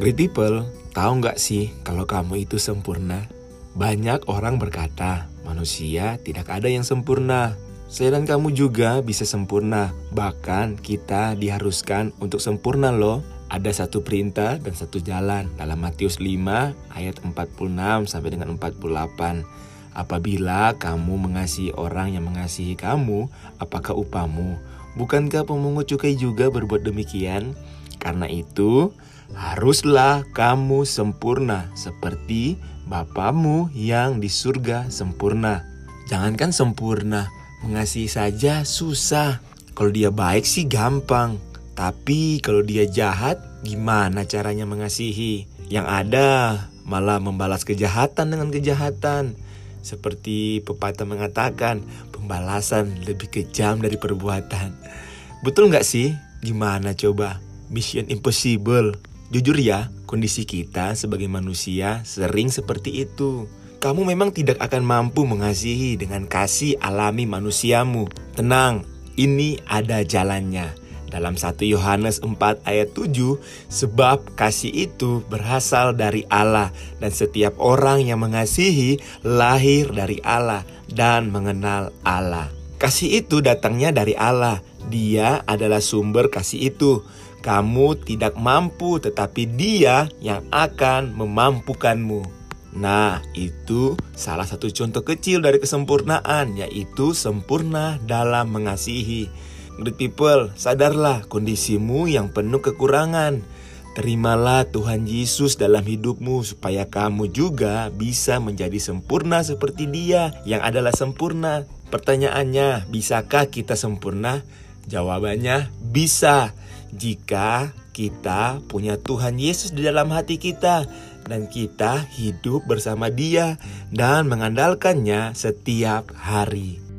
Great people, tahu nggak sih kalau kamu itu sempurna? Banyak orang berkata, manusia tidak ada yang sempurna. Saya dan kamu juga bisa sempurna. Bahkan kita diharuskan untuk sempurna loh. Ada satu perintah dan satu jalan dalam Matius 5 ayat 46 sampai dengan 48. Apabila kamu mengasihi orang yang mengasihi kamu, apakah upamu? Bukankah pemungut cukai juga berbuat demikian? Karena itu, haruslah kamu sempurna seperti Bapamu yang di surga sempurna. Jangankan sempurna, mengasihi saja susah. Kalau dia baik sih gampang. Tapi kalau dia jahat, gimana caranya mengasihi? Yang ada malah membalas kejahatan dengan kejahatan. Seperti pepatah mengatakan, pembalasan lebih kejam dari perbuatan. Betul nggak sih? Gimana coba? Mission Impossible. Jujur ya, kondisi kita sebagai manusia sering seperti itu. Kamu memang tidak akan mampu mengasihi dengan kasih alami manusiamu. Tenang, ini ada jalannya. Dalam 1 Yohanes 4 ayat 7, sebab kasih itu berasal dari Allah dan setiap orang yang mengasihi lahir dari Allah dan mengenal Allah. Kasih itu datangnya dari Allah. Dia adalah sumber kasih itu. Kamu tidak mampu, tetapi Dia yang akan memampukanmu. Nah, itu salah satu contoh kecil dari kesempurnaan, yaitu sempurna dalam mengasihi. Good people, sadarlah kondisimu yang penuh kekurangan. Terimalah Tuhan Yesus dalam hidupmu supaya kamu juga bisa menjadi sempurna seperti Dia yang adalah sempurna. Pertanyaannya, bisakah kita sempurna? Jawabannya bisa jika kita punya Tuhan Yesus di dalam hati kita dan kita hidup bersama Dia dan mengandalkannya setiap hari.